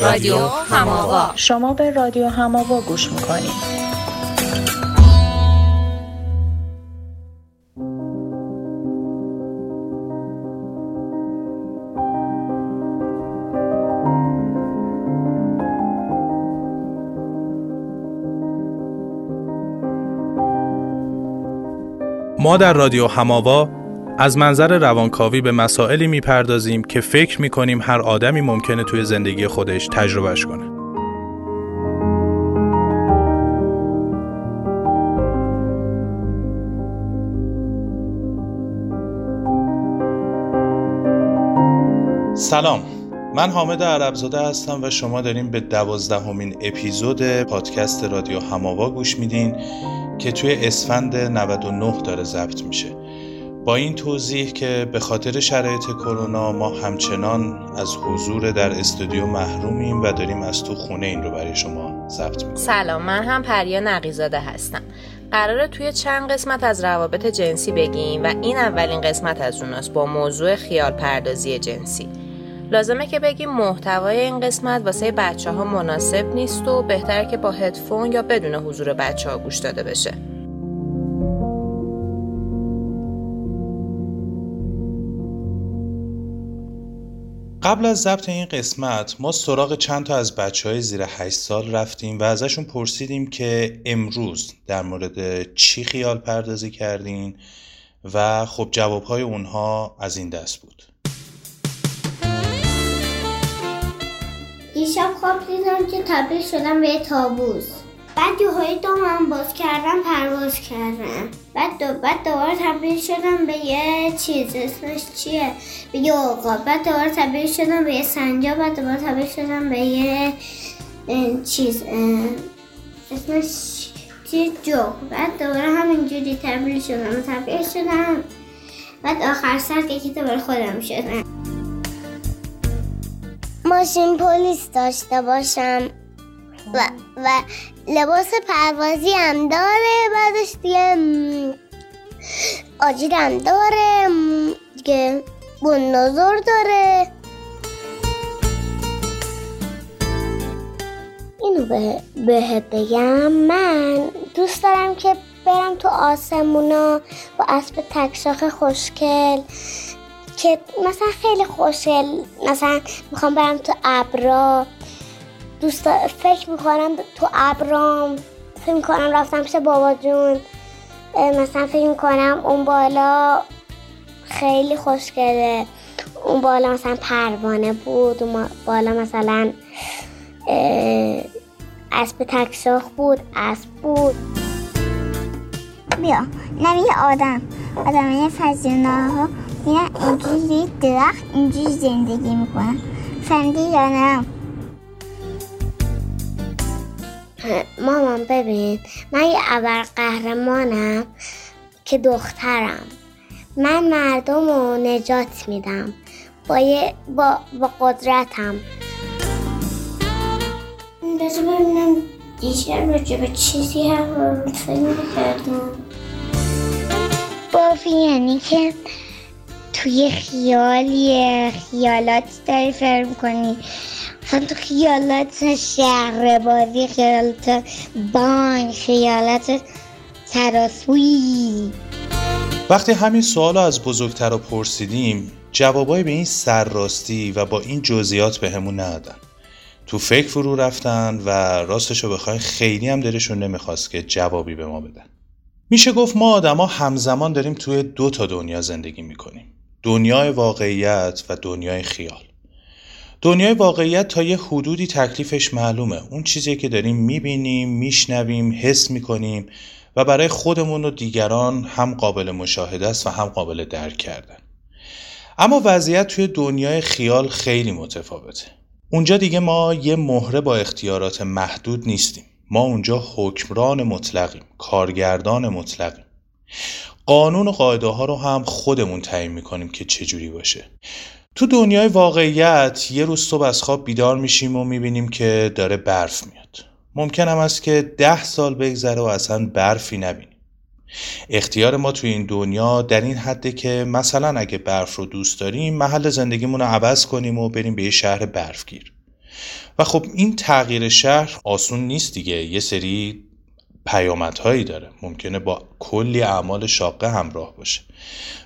رادیو هماوا. شما به رادیو هماوا گوش می‌کنید. ما در رادیو هماوا از منظر روانکاوی به مسائلی می‌پردازیم که فکر می‌کنیم هر آدمی ممکنه توی زندگی خودش تجربهش کنه. سلام من حامد عربزاده هستم و شما داریم به دوازدهمین اپیزود پادکست رادیو هماوا گوش میدین که توی اسفند 99 داره ضبط میشه با این توضیح که به خاطر شرایط کرونا ما همچنان از حضور در استودیو محرومیم و داریم از تو خونه این رو برای شما ضبط می‌کنیم. سلام من هم پریا نقیزاده هستم. قراره توی چند قسمت از روابط جنسی بگیم و این اولین قسمت از اوناست با موضوع خیال پردازی جنسی. لازمه که بگیم محتوای این قسمت واسه بچه ها مناسب نیست و بهتره که با هدفون یا بدون حضور بچه ها گوش داده بشه. قبل از ضبط این قسمت ما سراغ چند تا از بچه های زیر 8 سال رفتیم و ازشون پرسیدیم که امروز در مورد چی خیال پردازی کردین و خب جوابهای اونها از این دست بود. دیشب خواب دیدم که تبدیل شدم به تابوس. بعد یه دامم باز کردم پرواز کردم. بعد دو بعد دوباره تبدیل شدم به یه چیز اسمش چیه؟ به یه بعد دوباره تبدیل شدم به یه سنجا بعد دوباره تبدیل شدم به یه چیز اسمش چیز جو بعد دوباره همینجوری تبدیل شدم تبدیل شدم. بعد آخر سر که دوباره خودم شدم. ماشین پلیس داشته باشم. و, و لباس پروازی هم داره بعدش دیگه آجیر هم داره دیگه بندازور داره. اینو به بهت بگم من دوست دارم که برم تو آسمونا با اسب تکشاخ خوشکل که مثلا خیلی خوشگل مثلا می‌خوام برم تو ابرا دوست فکر می‌کنم تو ابرام فکر می‌کنم رفتم پیش بابا جون. مثلا فکر می‌کنم اون بالا خیلی خوشگله. اون بالا مثلا پروانه بود اون بالا مثلا اسب تکشاخ بود اسب بود. بیا نمی آدم. آدم یه ها میرن اینجوری درخت اینجوری زندگی می‌کنن. فهمیدی یا نه؟ مامان ببین من یه ابر قهرمانم که دخترم. من مردم رو نجات میدم. با, با, با قدرتم. بذار ببینم دیشب راجع به چیزی هم فکر کردم بافی یعنی که توی خیالی خیالات داری فکر کنی مثلا تو خیالات شهر بازی خیالات بانک خیالات تراسوی. وقتی همین سوال از بزرگتر پرسیدیم جوابای به این سرراستی و با این جزئیات به همون ندادن. تو فکر فرو رفتن و راستشو بخوای خیلی هم دلشون نمی‌خواست که جوابی به ما بدن. میشه گفت ما آدما همزمان داریم توی دو تا دنیا زندگی می‌کنیم. دنیای واقعیت و دنیای خیال. دنیای واقعیت تا یه حدودی تکلیفش معلومه. اون چیزی که داریم می‌بینیم میشنویم حس می‌کنیم و برای خودمون و دیگران هم قابل مشاهده است و هم قابل درک کردن. اما وضعیت توی دنیای خیال خیلی متفاوته. اونجا دیگه ما یه مهره با اختیارات محدود نیستیم. ما اونجا حکمران مطلقیم کارگردان مطلقیم. قانون و قاعده ها رو هم خودمون تعیین می‌کنیم که چجوری باشه. تو دنیای واقعیت یه روز صبح از خواب بیدار میشیم و می‌بینیم که داره برف میاد. ممکن هم است که ده سال بگذره و اصلا برفی نبینیم. اختیار ما تو این دنیا در این حده که مثلا اگه برف رو دوست داریم محل زندگیمون رو عوض کنیم و بریم به یه شهر برفگیر. و خب این تغییر شهر آسون نیست دیگه. یه سری پیامدهایی داره. ممکنه با کلی اعمال شاقه همراه باشه.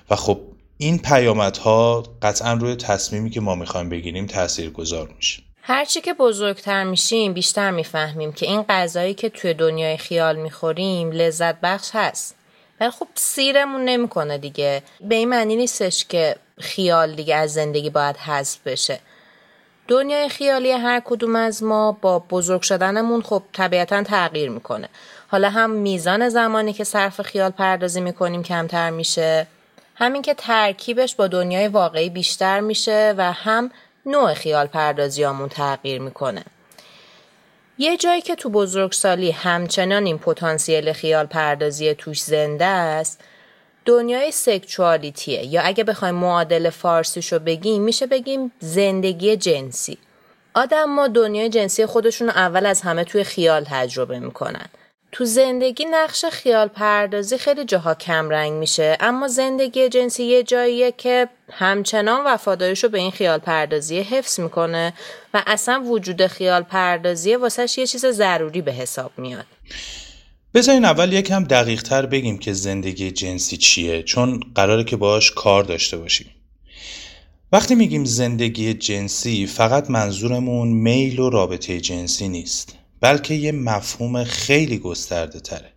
و خب این پیامدها قطعا روی تصمیمی که ما می‌خوایم بگیریم تأثیر گذار میشه. هرچی که بزرگتر میشیم بیشتر می‌فهمیم که این غذایی که توی دنیای خیال می‌خوریم لذت بخش هست. ولی خب سیرمون نمی‌کنه دیگه. به این معنی نیستش که خیال دیگه از زندگی باید حذف بشه. دنیای خیالی هر کدوم از ما با بزرگ شدنمون خب طبیعتا تغییر می‌کنه. حالا هم میزان زمانی که صرف خیال پردازی می‌کنیم کمتر میشه؟ همین که ترکیبش با دنیای واقعی بیشتر میشه و هم نوع خیال پردازیامون تغییر می‌کنه. یه جایی که تو بزرگسالی همچنان این پتانسیل خیال پردازی توش زنده است دنیای سکچوالیتیه. یا اگه بخوایم معادل فارسیشو بگیم میشه بگیم زندگی جنسی. آدم ما دنیای جنسی خودشون اول از همه توی خیال تجربه می‌کنن. تو زندگی نقش خیال پردازی خیلی جاها کم رنگ میشه اما زندگی جنسی یه جاییه که همچنان وفاداریشو به این خیال پردازی حفظ می‌کنه و اصلا وجود خیال پردازی واسهش یه چیز ضروری به حساب میاد. بذارین اول یکم دقیق تر بگیم که زندگی جنسی چیه چون قراره که باش کار داشته باشیم. وقتی میگیم زندگی جنسی فقط منظورمون میل و رابطه جنسی نیست. بلکه یه مفهوم خیلی گسترده تره.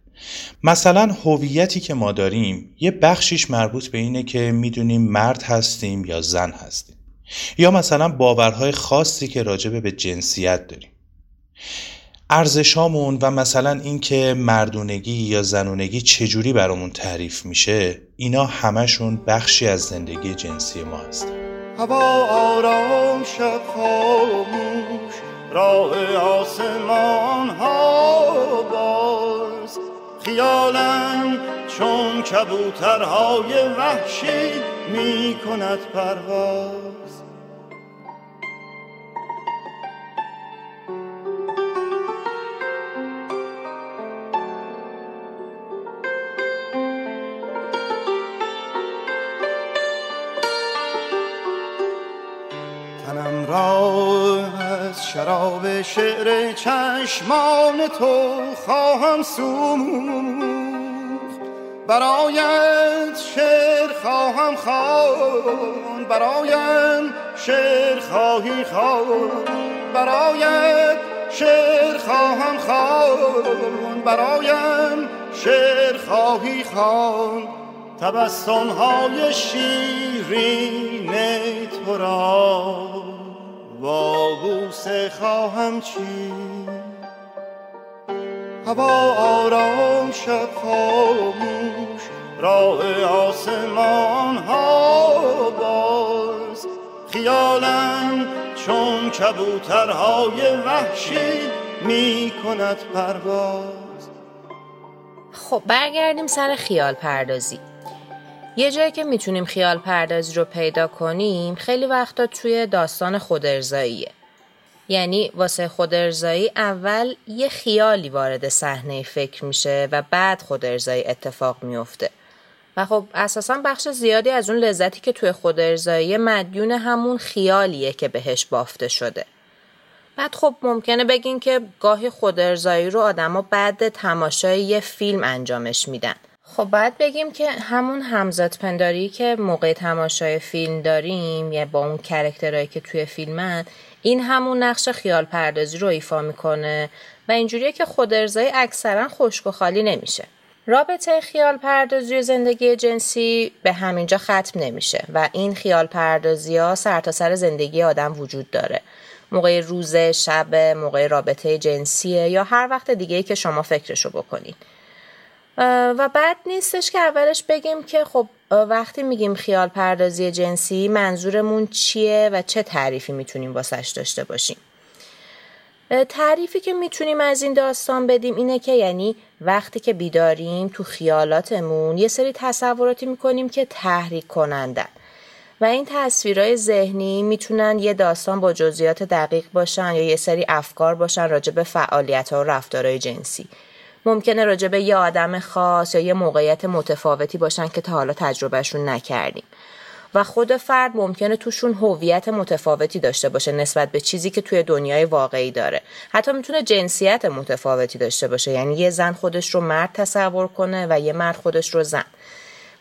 مثلا هویتی که ما داریم یه بخشیش مربوط به اینه که می‌دونیم مرد هستیم یا زن هستیم. یا مثلا باورهای خاصی که راجبه به جنسیت داریم. ارزشامون و مثلا اینکه مردونگی یا زنونگی چجوری برامون تعریف میشه اینا همشون بخشی از زندگی جنسی ما هست هوا آرام شب خاموش. راه آسمان ها باز. خیالم چون کبوترهای وحشی می کند پرواز. شراب شعر چشمان تو خواهم سوخت. برایت شعر خواهم خوان برایم شعر خواهی خوان برایت شعر خواهم خوان برایم شعر خواهی خوان تبسم های شیرین تو را بوسه خواهم چی هوا آرام شب خاموش راه آسمان ها باز. خیالم چون کبوترهای وحشی می کند پرواز. خب برگردیم سر خیال پردازی. یه جایی که می‌تونیم خیال پردازی رو پیدا کنیم خیلی وقتا توی داستان خودرزاییه یعنی واسه خودرزایی اول یه خیالی وارد صحنه فکر میشه و بعد خودرزایی اتفاق میفته. و خب اساسا بخش زیادی از اون لذتی که توی خودرزایی مدیون همون خیالیه که بهش بافته شده. بعد خب ممکنه بگین که گاهی خودرزایی رو آدما بعد تماشای یه فیلم انجامش میدن. خب باید بگیم که همون همزاد پنداری که موقع تماشای فیلم داریم یا با اون کرکترهایی که توی فیلمن این همون نقش خیال پردازی رو ایفا می‌کنه و اینجوریه که خود ارزایی اکثرا خشک و خالی نمیشه. رابطه خیال پردازی و زندگی جنسی به همینجا ختم نمیشه و این خیال پردازی ها سر تا سر زندگی آدم وجود داره. موقع روز شب موقع رابطه جنسیه یا هر وقت دیگه که شما فکرشو بکنید. و بعد نیستش که اولش بگیم که خب وقتی میگیم خیال پردازی جنسی منظورمون چیه و چه تعریفی می‌تونیم واسش داشته باشیم؟ تعریفی که می‌تونیم از این داستان بدیم اینه که یعنی وقتی که بیداریم تو خیالاتمون یه سری تصوراتی می‌کنیم که تحریک کنندن. و این تصویرهای ذهنی می‌تونن یه داستان با جزئیات دقیق باشن یا یه سری افکار باشن راجع به فعالیت ها و رفتارهای جنسی. ممکنه راجع به یه آدم خاص یا یه موقعیت متفاوتی باشن که تا حالا تجربهشون نکردیم. و خود فرد ممکنه توشون هویت متفاوتی داشته باشه نسبت به چیزی که توی دنیای واقعی داره. حتی می‌تونه جنسیت متفاوتی داشته باشه یعنی یه زن خودش رو مرد تصور کنه و یه مرد خودش رو زن.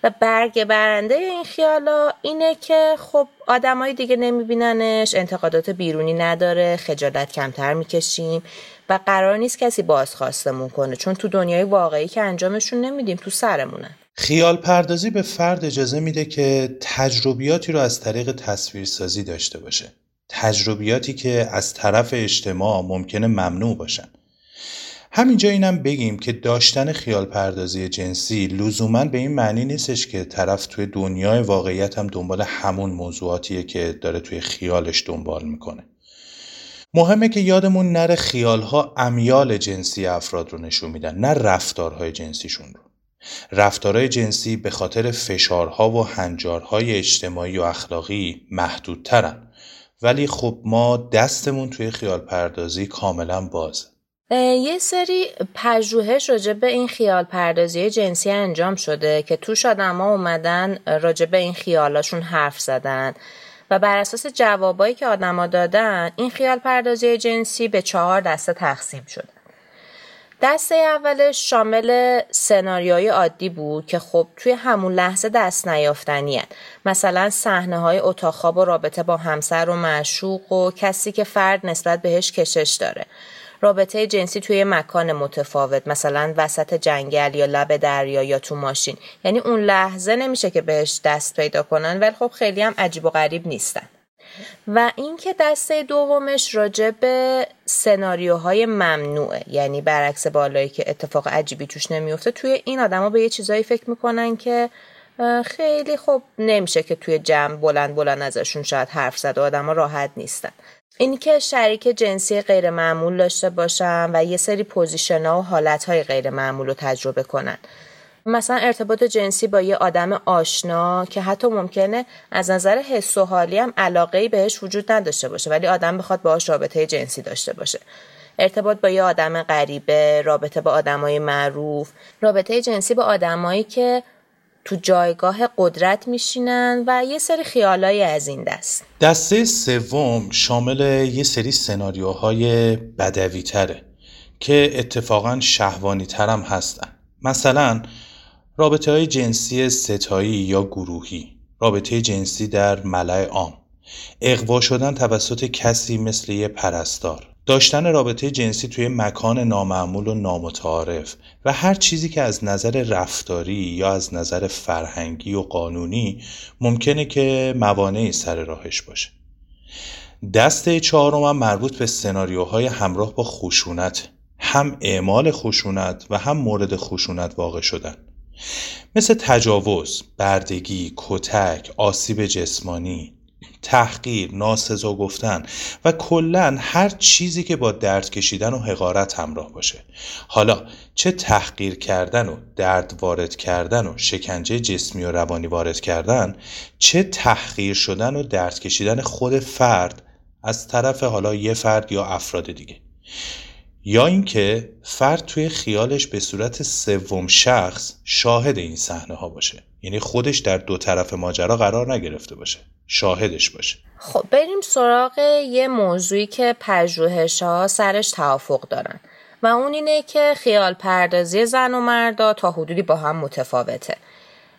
و برگ برنده این خیالا اینه که خب آدمای دیگه نمیبیننش انتقادات بیرونی نداره خجالت کمتر می‌کشیم. و قرار نیست کسی بازخواستمون کنه چون تو دنیای واقعی که انجامشون نمیدیم تو سرمونه خیال پردازی به فرد اجازه میده که تجربیاتی رو از طریق تصویرسازی داشته باشه. تجربیاتی که از طرف اجتماع ممکنه ممنوع باشن. همینجا اینم بگیم که داشتن خیال پردازی جنسی لزوما به این معنی نیستش که طرف توی دنیای واقعیت هم دنبال همون موضوعاتیه که داره توی خیالش دنبال می‌کنه. مهمه که یادمون نره خیالها امیال جنسی افراد رو نشون میدن نه رفتارهای جنسیشون رو. رفتارهای جنسی به خاطر فشارها و هنجارهای اجتماعی و اخلاقی محدودترن. ولی خب ما دستمون توی خیال پردازی کاملا بازه. یه سری پژوهش راجع به این خیال پردازی جنسی انجام شده که توش آدما اومدن راجع به این خیالاشون حرف زدن. و بر اساس جوابایی که آدما دادن این خیال پردازی جنسی به چهار دسته تقسیم شده دسته اولش شامل سناریوهای عادی بود که خب توی همون لحظه دست نیافتنی مثلا صحنه های اتاق خواب و رابطه با همسر و معشوق و کسی که فرد نسبت بهش کشش داره. رابطه جنسی توی مکان متفاوت مثلا وسط جنگل یا لب دریا یا تو ماشین. یعنی اون لحظه نمیشه که بهش دست پیدا کنن ولی خب خیلی هم عجیب و غریب نیستن. و اینکه دسته دومش راجع به سناریوهای ممنوعه یعنی برعکس بالایی که اتفاق عجیبی توش نمیفته توی این آدما به یه چیزایی فکر می‌کنن که خیلی خب نمیشه که توی جمع بلند بلند ازشون شاید حرف زد و آدما راحت نیستن. اینی که شریک جنسی غیر معمول داشته باشن و یه سری پوزیشن ها و حالت های غیر معمول رو تجربه کنن. مثلا ارتباط جنسی با یه آدم آشنا که حتی ممکنه از نظر حس و حالی هم علاقه بهش وجود نداشته باشه ولی آدم بخواد باهاش رابطه جنسی داشته باشه. ارتباط با یه آدم غریبه رابطه با آدمای معروف رابطه جنسی با آدمایی که تو جایگاه قدرت میشینن و یه سری خیالایی از این دست. دسته سوم شامل یه سری سناریوهای بدوی تره که اتفاقا شهوانی ترم هستن. مثلا رابطه های جنسی ستایی یا گروهی. رابطه جنسی در ملع عام. اقوا شدن توسط کسی مثل یه پرستار. داشتن رابطه جنسی توی مکان نامعمول و نامتعارف و هر چیزی که از نظر رفتاری یا از نظر فرهنگی و قانونی ممکنه که موانعی سر راهش باشه. دسته چهارم هم مربوط به سناریوهای همراه با خشونت. هم اعمال خشونت و هم مورد خشونت واقع شدن. مثل تجاوز، بردگی، کتک، آسیب جسمانی، تحقیر، ناسزا گفتن و کلا هر چیزی که با درد کشیدن و حقارت همراه باشه. حالا چه تحقیر کردن و درد وارد کردن و شکنجه جسمی و روانی وارد کردن چه تحقیر شدن و درد کشیدن خود فرد از طرف حالا یه فرد یا افراد دیگه. یا اینکه فرد توی خیالش به صورت سوم شخص شاهد این صحنه ها باشه. یعنی خودش در دو طرف ماجرا قرار نگرفته باشه. شاهدش باشه. خب بریم سراغ یه موضوعی که پژوهش ها سرش توافق دارن و اون اینه که خیال پردازی زن و مردا تا حدودی با هم متفاوته.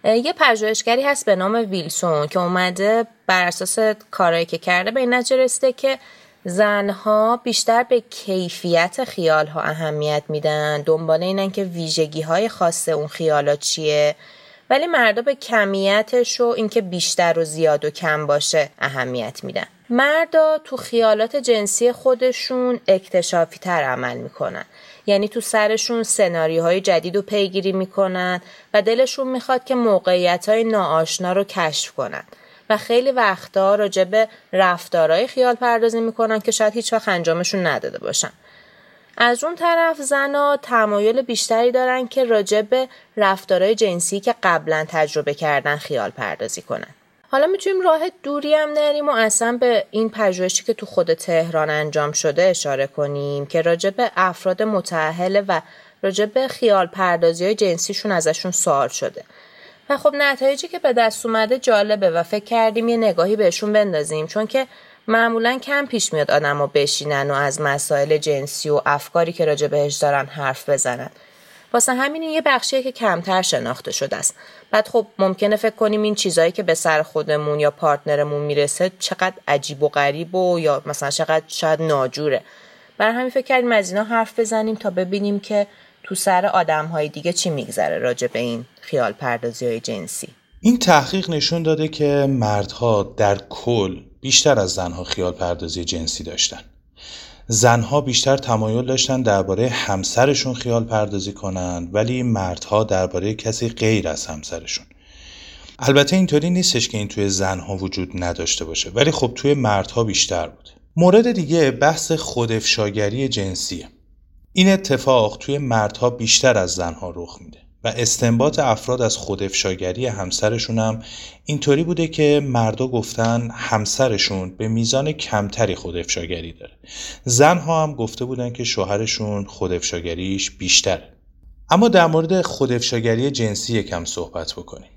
یه پژوهشگری هست به نام ویلسون که اومده بر اساس کارهایی که کرده به این نتیجه رسیده که زنها بیشتر به کیفیت خیال ها اهمیت میدن. دنبال اینن که ویژگی های خاص اون خیالات چیه. ولی مردا به کمیتش و اینکه بیشتر و زیاد و کم باشه اهمیت میدن. مردا تو خیالات جنسی خودشون اکتشافی تر عمل می‌کنن. یعنی تو سرشون سناریوهای جدید رو پیگیری می‌کنن و دلشون می‌خواد که موقعیت های ناآشنا رو کشف کنن. و خیلی وقتا راجع به رفتارهای خیال پردازی می‌کنن که شاید هیچ وقت انجامشون نداده باشن. از اون طرف زنا تمایل بیشتری دارن که راجع به رفتارهای جنسی که قبلا تجربه کردن خیال پردازی کنن. حالا می‌تونیم راه دوری هم نریم و اصلا به این پژوهشی که تو خود تهران انجام شده اشاره کنیم که راجع به افراد متعهله و راجع به خیال پردازی های جنسیشون ازشون سوال شده. و خب نتایجی که به دست اومده جالبه و فکر کردیم یه نگاهی بهشون بندازیم چون که معمولا کم پیش میاد آدم بشینن و از مسائل جنسی و افکاری که راجع بهش دارن حرف بزنن. واسه همین یه بخشیه که کمتر شناخته شده است. بعد خب ممکنه فکر کنیم این چیزایی که به سر خودمون یا پارتنرمون می‌رسه چقدر عجیب و غریب و یا مثلا چقدر شاید ناجوره. برای همین فکر کردیم از اینا حرف بزنیم تا ببینیم که تو سر آدم های دیگه چی میگذره راجع به این خیال پردازی های جنسی. این تحقیق نشون داده که مردها در کل بیشتر از زنها خیال پردازی جنسی داشتن. زنها بیشتر تمایل داشتن درباره همسرشون خیال پردازی کنند ولی مردها درباره کسی غیر از همسرشون. البته اینطوری نیستش که این توی زنها وجود نداشته باشه ولی خب توی مردها بیشتر بود. مورد دیگه بحث خودافشاگری جنسیه. این اتفاق توی مردها بیشتر از زنها رخ میده. و استنباط افراد از خودافشاگری همسرشون هم اینطوری بوده که مردا گفتن همسرشون به میزان کمتری خودافشاگری داره. زنها هم گفته بودن که شوهرشون خودافشاگریش بیشتره. اما در مورد خودافشاگری جنسی یکم صحبت بکنیم.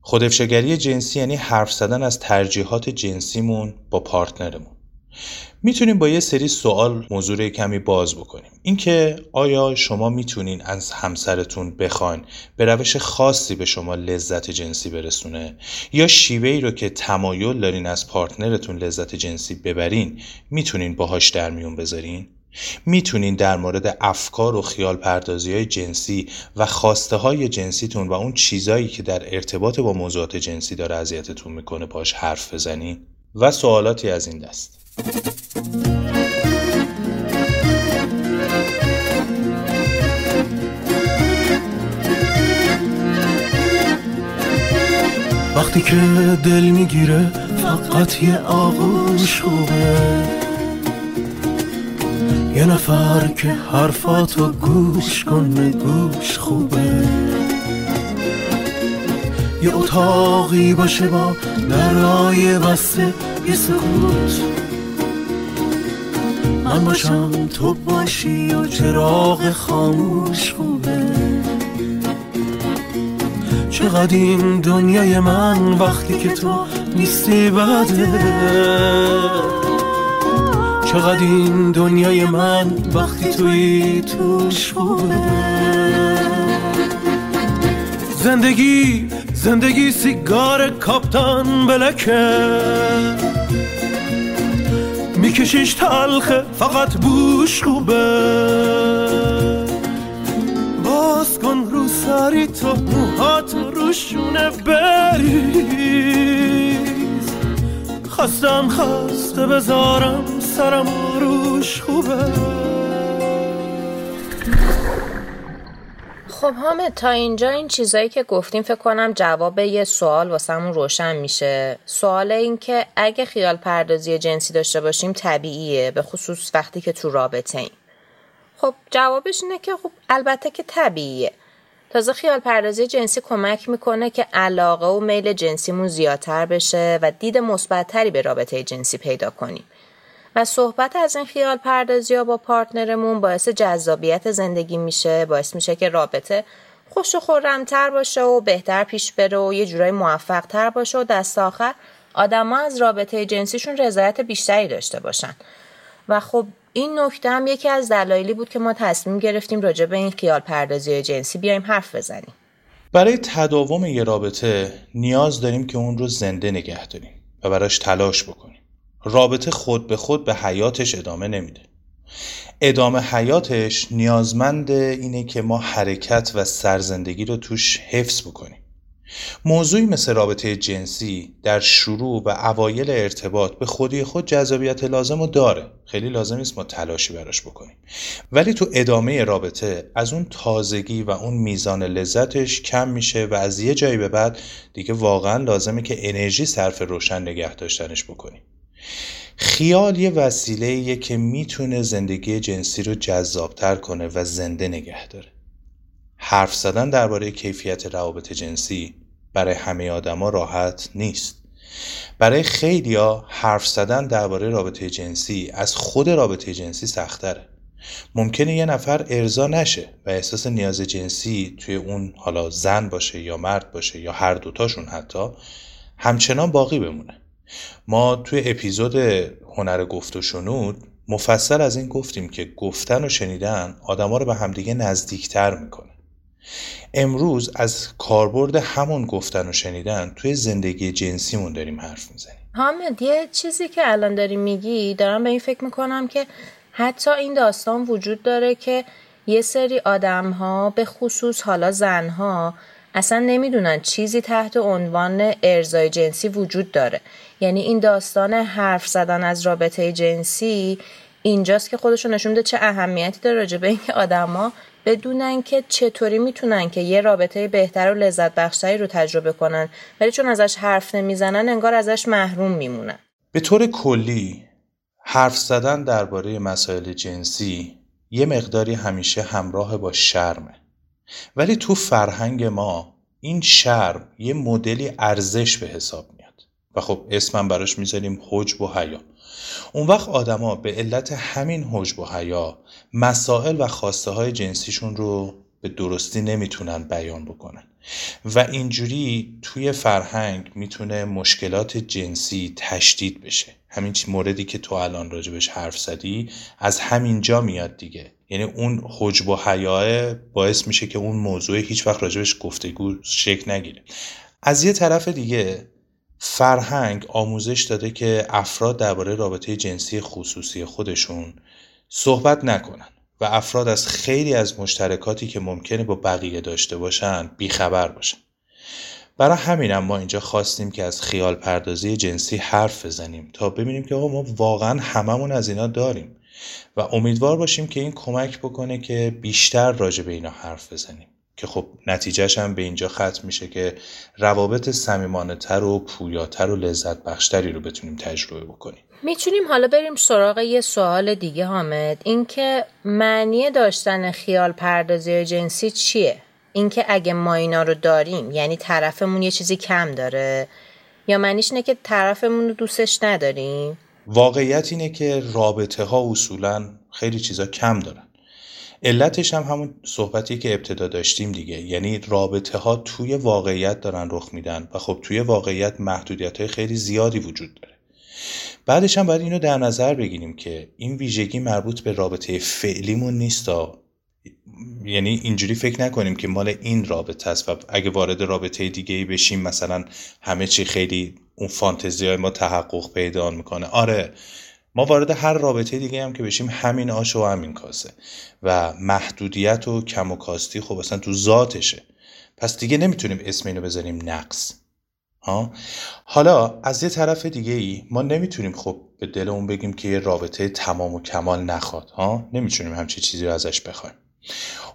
خودافشاگری جنسی یعنی حرف زدن از ترجیحات جنسیمون با پارتنرمون. می‌تونیم با یه سری سوال موضوع کمی باز بکنیم. اینکه آیا شما می‌تونین از همسرتون بخواین به روش خاصی به شما لذت جنسی برسونه؟ یا شیوه ای رو که تمایل دارین از پارتنرتون لذت جنسی ببرین می‌تونین باهاش در میون بذارین؟ می‌تونین در مورد افکار و خیال پردازی های جنسی و خواسته های جنسیتون و اون چیزایی که در ارتباط با موضوعات جنسی داره اذیتتون می‌کنه باش حرف بزنین؟ و سوالاتی از این دست. وقتی که دل می‌گیره فقط یه آغوش خوبه. یه نفر که حرفاتو گوش کنه گوش خوبه. یه اتاقی باشه با درای بسته یه سکوت. من باشم تو باشی و چراغ خاموش خوبه. چقدر این دنیای من وقتی که تو نیستی بده چقدر این دنیای من وقتی توی توش خوبه. زندگی زندگی سیگار کاپتان بلکه. میکشیش تلخه فقط بوش خوبه. باز کن رو سری تو موهات روشونه بریز. خستم خسته بذارم سرم روش خوبه. خب حامد تا اینجا این چیزایی که گفتیم فکر کنم جواب یه سوال واسمون روشن میشه. سوال این که اگه خیال پردازی جنسی داشته باشیم طبیعیه به خصوص وقتی که تو رابطه ایم. خب جوابش اینه که خب البته که طبیعیه. تازه خیال پردازی جنسی کمک می‌کنه که علاقه و میل جنسیمون زیادتر بشه و دید مثبتتری به رابطه جنسی پیدا کنیم. و صحبت از این خیال پردازی ها با پارتنرمون باعث جذابیت زندگی میشه باعث میشه که رابطه خوش و خورمتر باشه و بهتر پیش بره و یه جورای موفق تر باشه و دست آخر آدما از رابطه جنسیشون رضایت بیشتری داشته باشن. و خب این نکته هم یکی از دلایلی بود که ما تصمیم گرفتیم راجع به این خیال پردازی جنسی بیایم حرف بزنیم. برای تداوم یه رابطه نیاز داریم که اون رو زنده نگه داریم و براش تلاش بکنیم. رابطه خود به خود به حیاتش ادامه نمیده. ادامه حیاتش نیازمند اینه که ما حرکت و سرزندگی رو توش حفظ بکنیم. موضوعی مثل رابطه جنسی در شروع و اوایل ارتباط به خودی خود جذابیت لازم رو داره. خیلی لازم نیست ما تلاشی براش بکنیم. ولی تو ادامه رابطه از اون تازگی و اون میزان لذتش کم میشه و از یه جایی به بعد دیگه واقعا لازمه که انرژی صرف روشن نگه داشتنش بکنیم. خیال یه وسیله که می‌تونه زندگی جنسی رو جذابتر کنه و زنده نگه داره. حرف زدن درباره کیفیت روابط جنسی برای همه آدما راحت نیست. برای خیلیا حرف زدن درباره رابطه جنسی از خود رابطه جنسی سختره ممکنه یه نفر ارضا نشه و احساس نیاز جنسی توی اون حالا زن باشه یا مرد باشه یا هر دوتاشون حتی همچنان باقی بمونه. ما توی اپیزود هنر گفت و شنود مفصل از این گفتیم که گفتن و شنیدن آدما رو به همدیگه نزدیکتر می‌کنه. امروز از کاربرد همون گفتن و شنیدن توی زندگی جنسیمون داریم حرف می‌زنیم. حامد یه چیزی که الان داری میگی دارم به این فکر می‌کنم که حتی این داستان وجود داره که یه سری آدم ها به خصوص حالا زن ها اصلا نمی‌دونن چیزی تحت عنوان ارزای جنسی وجود داره. یعنی این داستان حرف زدن از رابطه جنسی اینجاست که خودشون نشون چه اهمیتی داره راجع به اینکه آدما بدونن که چطوری می‌تونن که یه رابطه بهتر و لذت بخشتری رو تجربه کنن. ولی چون ازش حرف نمی‌زنن انگار ازش محروم میمونن. به طور کلی حرف زدن درباره مسائل جنسی یه مقداری همیشه همراه با شرمه. ولی تو فرهنگ ما این شرم یه مدلی ارزش به حساب میاد. و خب اسمم براش می‌ذاریم حجب و حیا. اون وقت آدما به علت همین حجب و حیا مسائل و خواسته های جنسیشون رو به درستی نمی‌تونن بیان بکنن. و اینجوری توی فرهنگ می‌تونه مشکلات جنسی تشدید بشه. همین موردی که تو الان راجبش حرف زدی از همین جا میاد دیگه. یعنی اون حجب و حیاه باعث میشه که اون موضوع هیچ وقت راجبش گفتگو شکل نگیره. از یه طرف دیگه فرهنگ آموزش داده که افراد درباره رابطه جنسی خصوصی خودشون صحبت نکنن و افراد از خیلی از مشترکاتی که ممکنه با بقیه داشته باشن بیخبر باشن. برای همینم ما اینجا خواستیم که از خیال پردازی جنسی حرف بزنیم تا ببینیم که آقا ما واقعا هممون از اینا داریم و امیدوار باشیم که این کمک بکنه که بیشتر راجع به اینا حرف بزنیم. که خب نتیجهش هم به اینجا ختم میشه که روابط صمیمانه تر و پویاتر و لذت بخشتری رو بتونیم تجربه بکنیم. می‌تونیم حالا بریم سراغ یه سوال دیگه حامد. اینکه معنی داشتن خیال پردازی جنسی چیه؟ اینکه اگه ما اینا رو داریم یعنی طرفمون یه چیزی کم داره یا معنیش اینه که طرفمون رو دوستش نداریم؟ واقعیت اینه که رابطه ها اصولا خیلی چیزا کم دارن. علتش هم همون صحبتی که ابتدا داشتیم دیگه. یعنی رابطه ها توی واقعیت دارن رخ میدن و خب توی واقعیت محدودیت های خیلی زیادی وجود داره. بعدش هم باید اینو در نظر بگیریم که این ویژگی مربوط به رابطه فعلیمون نیست. یعنی اینجوری فکر نکنیم که مال این رابطه است و اگه وارد رابطه دیگه ای بشیم مثلا همه چی خیلی اون فانتزی های ما تحقق پیدا می‌کنه. آره ما وارد هر رابطه دیگه هم که بشیم همین آش و همین کاسه و محدودیت و کم و کاستی خب اصلا تو ذاتشه. پس دیگه نمی‌تونیم اسم اینو بذاریم نقص. ها؟ حالا از یه طرف دیگه ای ما نمی‌تونیم خب به دلمون بگیم که یه رابطه تمام و کمال نخواد. ها؟ نمی‌تونیم همچی چیزی رو ازش بخوایم.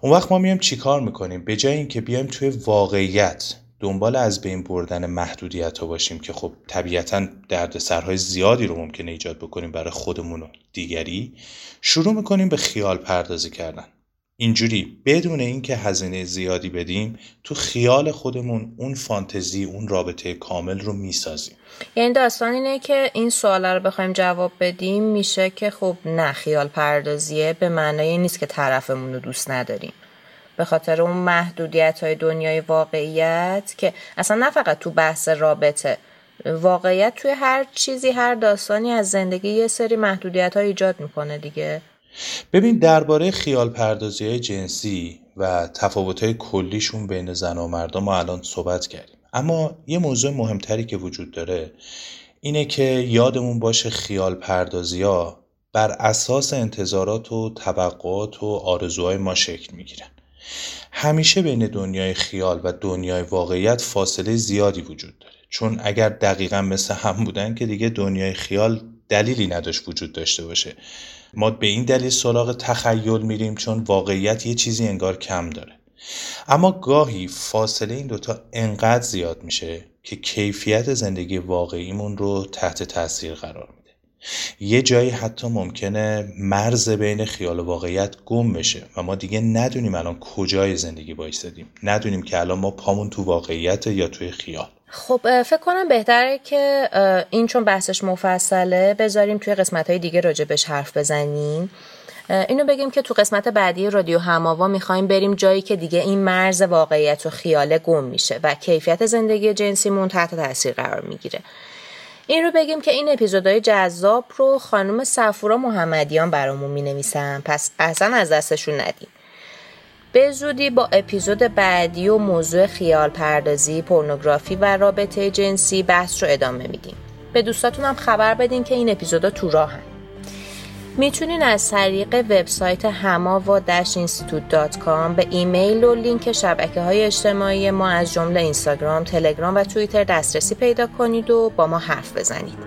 اون وقت ما میایم چیکار می‌کنیم؟ به جای اینکه بیایم توی واقعیت دنبال از بین بردن محدودیت ها باشیم که خب طبیعتا دردسرهای زیادی رو ممکنه ایجاد بکنیم برای خودمون و دیگری شروع می‌کنیم به خیال پردازی کردن. اینجوری بدون اینکه هزینه زیادی بدیم تو خیال خودمون اون فانتزی اون رابطه کامل رو می‌سازیم. یعنی داستان اینه که این سوال رو بخوایم جواب بدیم میشه که خب نه خیال پردازیه به معنای نیست که طرفمون رو دوست نداریم. به خاطر اون محدودیت های دنیای واقعیت که اصلا نه فقط تو بحث رابطه واقعیت توی هر چیزی هر داستانی از زندگی یه سری محدودیت های ایجاد می‌کنه دیگه. ببین درباره خیال پردازی های جنسی و تفاوت های کلیشون بین زن و مردم ما الان صحبت کردیم. اما یه موضوع مهمتری که وجود داره اینه که یادمون باشه خیال پردازی ها بر اساس انتظارات و طبقات و آرزوهای ما شکل می‌گیرن. همیشه بین دنیای خیال و دنیای واقعیت فاصله زیادی وجود داره. چون اگر دقیقا مثل هم بودن که دیگه دنیای خیال دلیلی نداشت وجود داشته باشه. ما به این دلیل سراغ تخیل میریم چون واقعیت یه چیزی انگار کم داره. اما گاهی فاصله این دوتا انقدر زیاد میشه که کیفیت زندگی واقعیمون رو تحت تاثیر قرار میده. یه جایی حتی ممکنه مرز بین خیال و واقعیت گم بشه و ما دیگه ندونیم الان کجای زندگی بایستدیم. ندونیم که الان ما پامون تو واقعیت یا توی خیال. خب فکر کنم بهتره که این چون بحثش مفصله بذاریم توی قسمت های دیگه راجع بهش حرف بزنیم. اینو بگیم که تو قسمت بعدی رادیو هماوا می‌خوایم بریم جایی که دیگه این مرز واقعیت و خیاله گم میشه و کیفیت زندگی جنسیمون تحت تاثیر قرار می‌گیره. این رو بگیم که این اپیزودهای جذاب رو خانم سفورا محمدیان برامون می نویسن پس اصلا از دستشون ندیم. به زودی با اپیزود بعدی و موضوع خیال پردازی، پورنوگرافی و رابطه جنسی بحث رو ادامه میدیم. به دوستاتون هم خبر بدین که این اپیزودا تو راهن. می‌تونین از طریق وبسایت هما و کام به ایمیل و لینک شبکه های اجتماعی ما از جمله اینستاگرام، تلگرام و توییتر دسترسی پیدا کنید و با ما حرف بزنید.